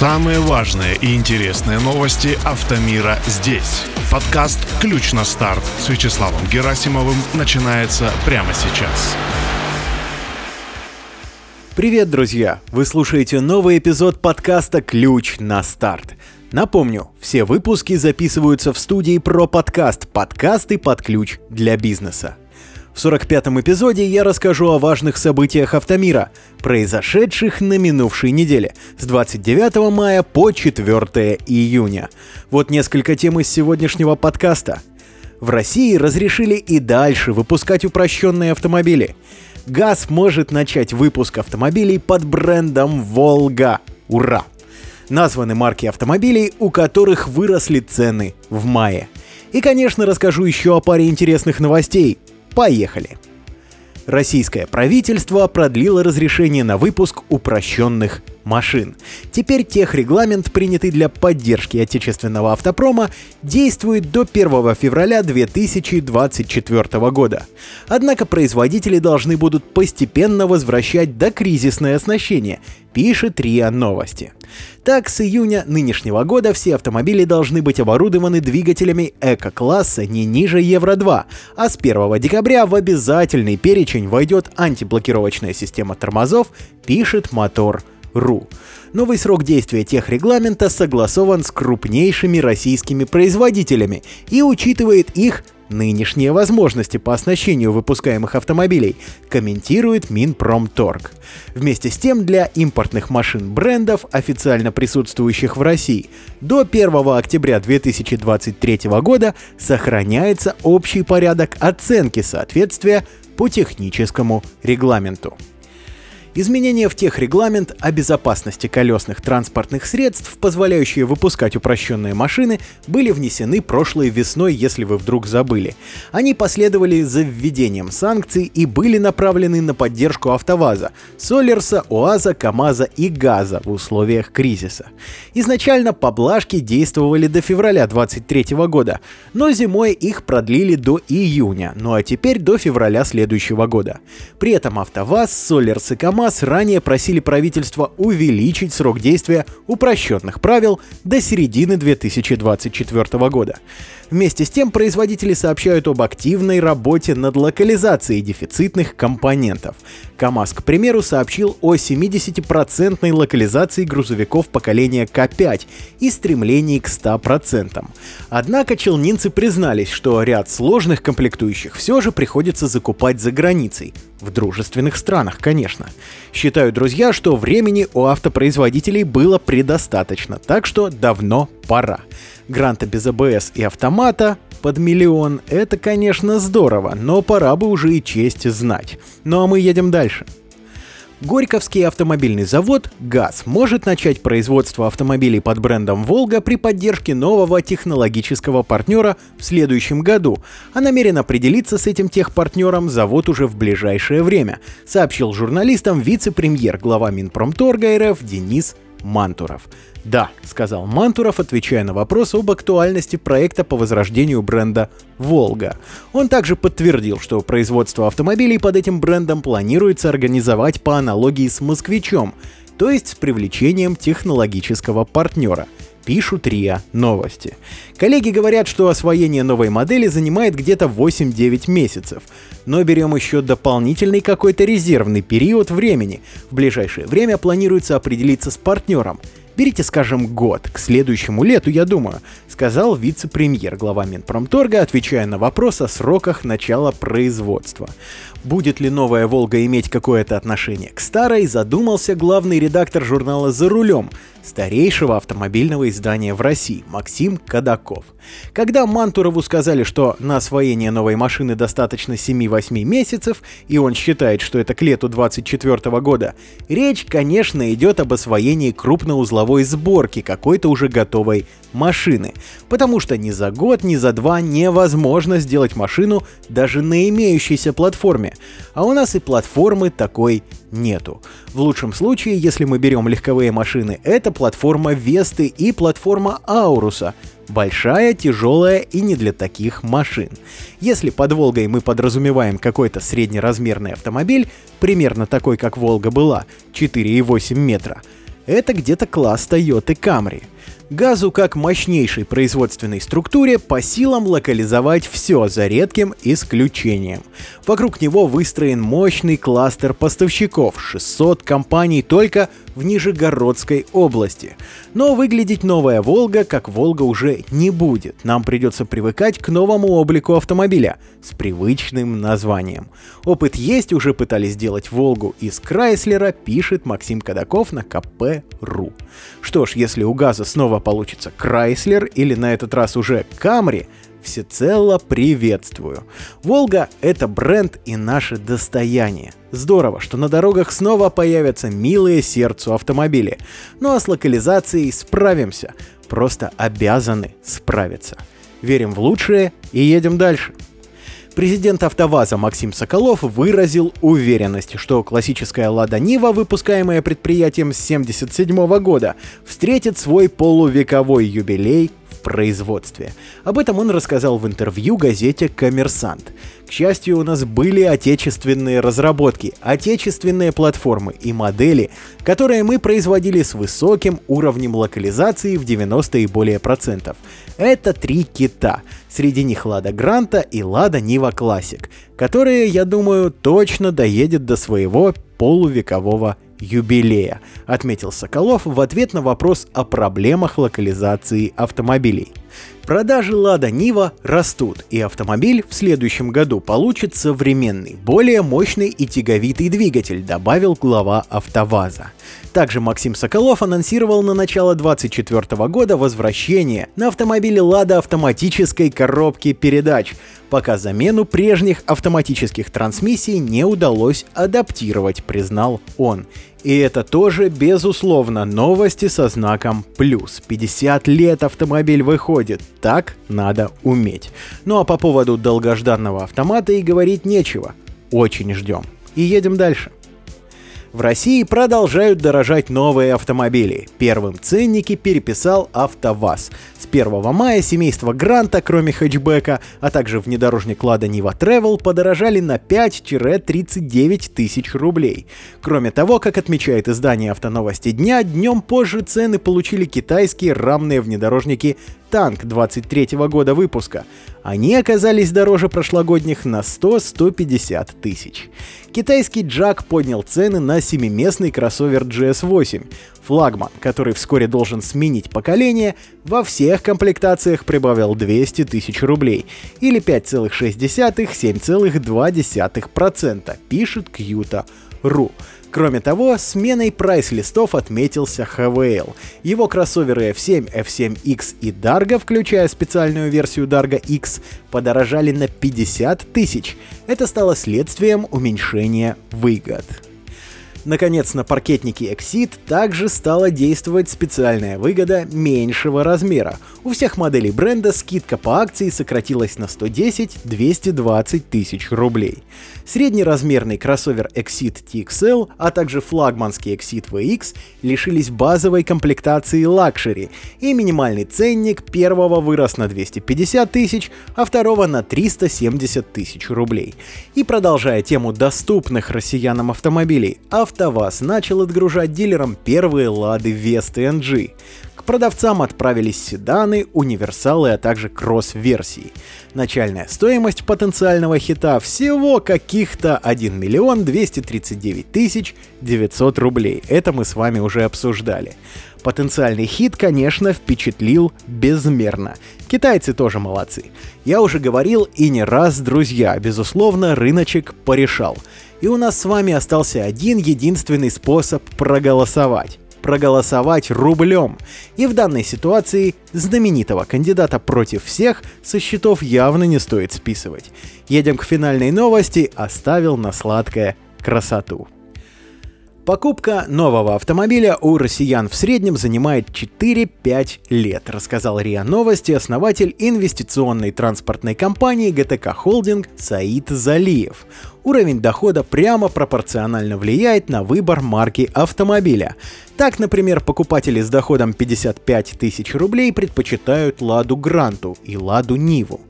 Самые важные и интересные новости автомира здесь. Подкаст «Ключ на старт» с Вячеславом Герасимовым начинается прямо сейчас. Привет, друзья! Вы слушаете новый эпизод подкаста «Ключ на старт». Напомню, все выпуски записываются в студии про подкаст «Подкасты под ключ для бизнеса». В 45-м эпизоде я расскажу о важных событиях автомира, произошедших на минувшей неделе, с 29 мая по 4 июня. Вот несколько тем из сегодняшнего подкаста. В России разрешили и дальше выпускать упрощенные автомобили. ГАЗ может начать выпуск автомобилей под брендом «Волга». Ура! Названы марки автомобилей, у которых выросли цены в мае. И, конечно, расскажу еще о паре интересных новостей. Поехали! Российское правительство продлило разрешение на выпуск упрощенных машин. Теперь техрегламент, принятый для поддержки отечественного автопрома, действует до 1 февраля 2024 года. Однако производители должны будут постепенно возвращать докризисное оснащение, пишет РИА Новости. Так, с июня нынешнего года все автомобили должны быть оборудованы двигателями эко-класса не ниже Евро-2, а с 1 декабря в обязательный перечень войдет антиблокировочная система тормозов, пишет Мотор ру. Новый срок действия техрегламента согласован с крупнейшими российскими производителями и учитывает их нынешние возможности по оснащению выпускаемых автомобилей, комментирует Минпромторг. Вместе с тем для импортных машин брендов, официально присутствующих в России, до 1 октября 2023 года сохраняется общий порядок оценки соответствия по техническому регламенту. Изменения в техрегламент о безопасности колесных транспортных средств, позволяющие выпускать упрощенные машины, были внесены прошлой весной, если вы вдруг забыли. Они последовали за введением санкций и были направлены на поддержку АвтоВАЗа, Солерса, УАЗа, КАМАЗа и ГАЗа в условиях кризиса. Изначально поблажки действовали до февраля 2023 года, но зимой их продлили до июня, ну а теперь до февраля следующего года. При этом АвтоВАЗ, Солерс и КАМАЗ КАМАЗ ранее просили правительство увеличить срок действия упрощенных правил до середины 2024 года. Вместе с тем производители сообщают об активной работе над локализацией дефицитных компонентов. КАМАЗ, к примеру, сообщил о 70% локализации грузовиков поколения К5 и стремлении к 100%. Однако челнинцы признались, что ряд сложных комплектующих все же приходится закупать за границей. В дружественных странах, конечно. Считают друзья, что времени у автопроизводителей было предостаточно, так что давно пора. Гранта без АБС и автомата под миллион — это, конечно, здорово, но пора бы уже и честь знать. Ну а мы едем дальше. Горьковский автомобильный завод «ГАЗ» может начать производство автомобилей под брендом «Волга» при поддержке нового технологического партнера в следующем году, а намерен определиться с этим техпартнером завод уже в ближайшее время, сообщил журналистам вице-премьер глава Минпромторга РФ Денис Мантуров. «Да», — сказал Мантуров, отвечая на вопрос об актуальности проекта по возрождению бренда «Волга». Он также подтвердил, что производство автомобилей под этим брендом планируется организовать по аналогии с «Москвичом», то есть с привлечением технологического партнера — пишут РИА Новости. Коллеги говорят, что освоение новой модели занимает где-то 8-9 месяцев. Но берем еще дополнительный какой-то резервный период времени. В ближайшее время планируется определиться с партнером. Берите, скажем, год, к следующему лету, я думаю, сказал вице-премьер глава Минпромторга, отвечая на вопрос о сроках начала производства. Будет ли новая «Волга» иметь какое-то отношение к старой, задумался главный редактор журнала «За рулем», старейшего автомобильного издания в России, Максим Кадаков. Когда Мантурову сказали, что на освоение новой машины достаточно 7-8 месяцев, и он считает, что это к лету 2024 года, речь, конечно, идет об освоении крупноузловой сборки какой-то уже готовой машины, потому что ни за год, ни за два невозможно сделать машину даже на имеющейся платформе, а у нас и платформы такой нету. В лучшем случае, если мы берем легковые машины, это платформа Весты и платформа Ауруса, большая, тяжелая и не для таких машин. Если под Волгой мы подразумеваем какой-то среднеразмерный автомобиль, примерно такой, как Волга была, 4,8 метра, Это где-то класс Toyota Camry. Газу как мощнейшей производственной структуре по силам локализовать все за редким исключением. Вокруг него выстроен мощный кластер поставщиков, 600 компаний только в Нижегородской области. Но выглядеть новая «Волга» как «Волга» уже не будет. Нам придется привыкать к новому облику автомобиля с привычным названием. Опыт есть, уже пытались сделать «Волгу» из Крайслера, пишет Максим Кадаков на КП.ру. Что ж, если у ГАЗа снова получится Крайслер или на этот раз уже Камри, всецело приветствую. «Волга» — это бренд и наше достояние. Здорово, что на дорогах снова появятся милые сердцу автомобили. Ну а с локализацией справимся. Просто обязаны справиться. Верим в лучшее и едем дальше. Президент АвтоВАЗа Максим Соколов выразил уверенность, что классическая «Лада Нива», выпускаемая предприятием с 1977 года, встретит свой полувековой юбилей производстве. Об этом он рассказал в интервью газете «Коммерсант». К счастью, у нас были отечественные разработки, отечественные платформы и модели, которые мы производили с высоким уровнем локализации в 90 и более процентов. Это три кита. Среди них Лада Гранта и Лада Нива Классик, которые, я думаю, точно доедет до своего полувекового юбилея, отметил Соколов в ответ на вопрос о проблемах локализации автомобилей. Продажи Лада Нива растут, и автомобиль в следующем году получит современный, более мощный и тяговитый двигатель, добавил глава АвтоВАЗа. Также Максим Соколов анонсировал на начало 2024 года возвращение на автомобиле Лада автоматической коробки передач, пока замену прежних автоматических трансмиссий не удалось адаптировать, признал он. И это тоже, безусловно, новости со знаком плюс. 50 лет автомобиль выходит, так надо уметь. Ну а по поводу долгожданного автомата и говорить нечего. Очень ждем. И едем дальше. В России продолжают дорожать новые автомобили. Первым ценники переписал АвтоВАЗ. С 1 мая семейство Гранта, кроме хэтчбека, а также внедорожник Лада Нива Travel подорожали на 5-39 тысяч рублей. Кроме того, как отмечает издание «Автоновости дня», днем позже цены получили китайские рамные внедорожники танк 23 года выпуска. Они оказались дороже прошлогодних на 100-150 тысяч. Китайский Джак поднял цены на семиместный кроссовер GS8. Флагман, который вскоре должен сменить поколение, во всех комплектациях прибавил 200 тысяч рублей, или 5,6-7,2%, пишет Qta.ru. Кроме того, сменой прайс-листов отметился HVL. Его кроссоверы F7, F7X и Dargo, включая специальную версию Dargo X, подорожали на 50 тысяч. Это стало следствием уменьшения выгод. Наконец, на паркетнике Exeed также стала действовать специальная выгода меньшего размера. У всех моделей бренда скидка по акции сократилась на 110-220 тысяч рублей. Среднеразмерный кроссовер Exeed TXL, а также флагманский Exeed VX лишились базовой комплектации Luxury, и минимальный ценник первого вырос на 250 тысяч, а второго на 370 тысяч рублей. И продолжая тему доступных россиянам автомобилей, АвтоВАЗ начал отгружать дилерам первые лады Весты NG. К продавцам отправились седаны, универсалы, а также кросс-версии. Начальная стоимость потенциального хита всего каких-то 1 миллион 239 тысяч 900 рублей. Это мы с вами уже обсуждали. Потенциальный хит, конечно, впечатлил безмерно. Китайцы тоже молодцы. Я уже говорил и не раз, друзья, безусловно, рыночек порешал. И у нас с вами остался один единственный способ проголосовать проголосовать рублем. И в данной ситуации знаменитого кандидата против всех со счетов явно не стоит списывать. Едем к финальной новости, оставил на сладкое красоту. Покупка нового автомобиля у россиян в среднем занимает 4-5 лет, рассказал РИА Новости основатель инвестиционной транспортной компании ГТК Холдинг Саид Залиев. Уровень дохода прямо пропорционально влияет на выбор марки автомобиля. Так, например, покупатели с доходом 55 тысяч рублей предпочитают Ладу Гранту и Ладу Ниву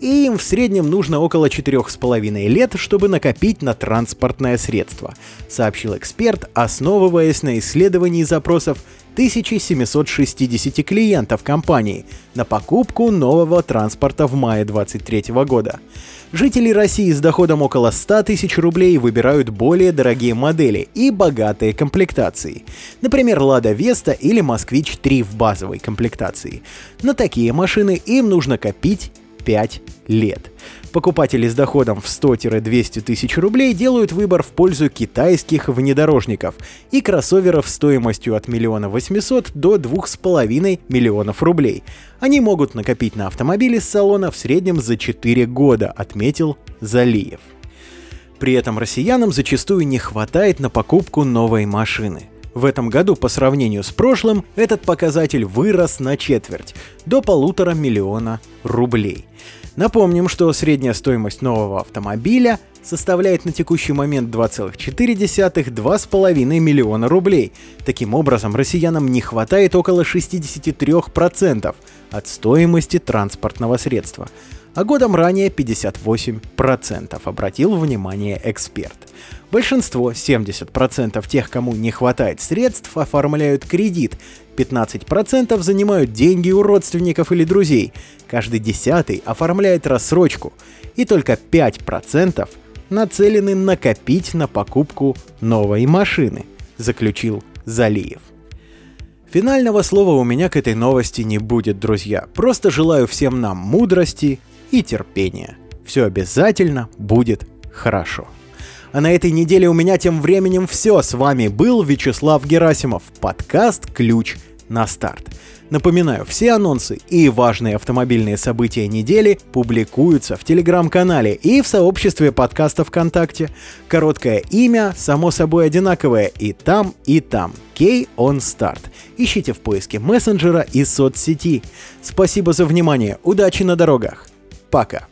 и им в среднем нужно около 4,5 лет, чтобы накопить на транспортное средство, сообщил эксперт основываясь на исследовании запросов 1760 клиентов компании на покупку нового транспорта в мае 2023 года. Жители России с доходом около 100 тысяч рублей выбирают более дорогие модели и богатые комплектации. Например, Lada Vesta или Москвич 3 в базовой комплектации. На такие машины им нужно копить 5 лет. Покупатели с доходом в 100-200 тысяч рублей делают выбор в пользу китайских внедорожников и кроссоверов стоимостью от миллиона 800 до 2,5 миллионов рублей. Они могут накопить на автомобиле с салона в среднем за 4 года, отметил Залиев. При этом россиянам зачастую не хватает на покупку новой машины. В этом году по сравнению с прошлым этот показатель вырос на четверть, до полутора миллиона рублей. Напомним, что средняя стоимость нового автомобиля составляет на текущий момент 2,4-2,5 миллиона рублей. Таким образом, россиянам не хватает около 63% от стоимости транспортного средства а годом ранее 58%, обратил внимание эксперт. Большинство, 70% тех, кому не хватает средств, оформляют кредит, 15% занимают деньги у родственников или друзей, каждый десятый оформляет рассрочку, и только 5% нацелены накопить на покупку новой машины, заключил Залиев. Финального слова у меня к этой новости не будет, друзья. Просто желаю всем нам мудрости и терпения. Все обязательно будет хорошо. А на этой неделе у меня тем временем все. С вами был Вячеслав Герасимов. Подкаст «Ключ на старт». Напоминаю, все анонсы и важные автомобильные события недели публикуются в телеграм-канале и в сообществе подкаста ВКонтакте. Короткое имя, само собой, одинаковое и там, и там. Key on Start. Ищите в поиске мессенджера и соцсети. Спасибо за внимание, удачи на дорогах. Пока.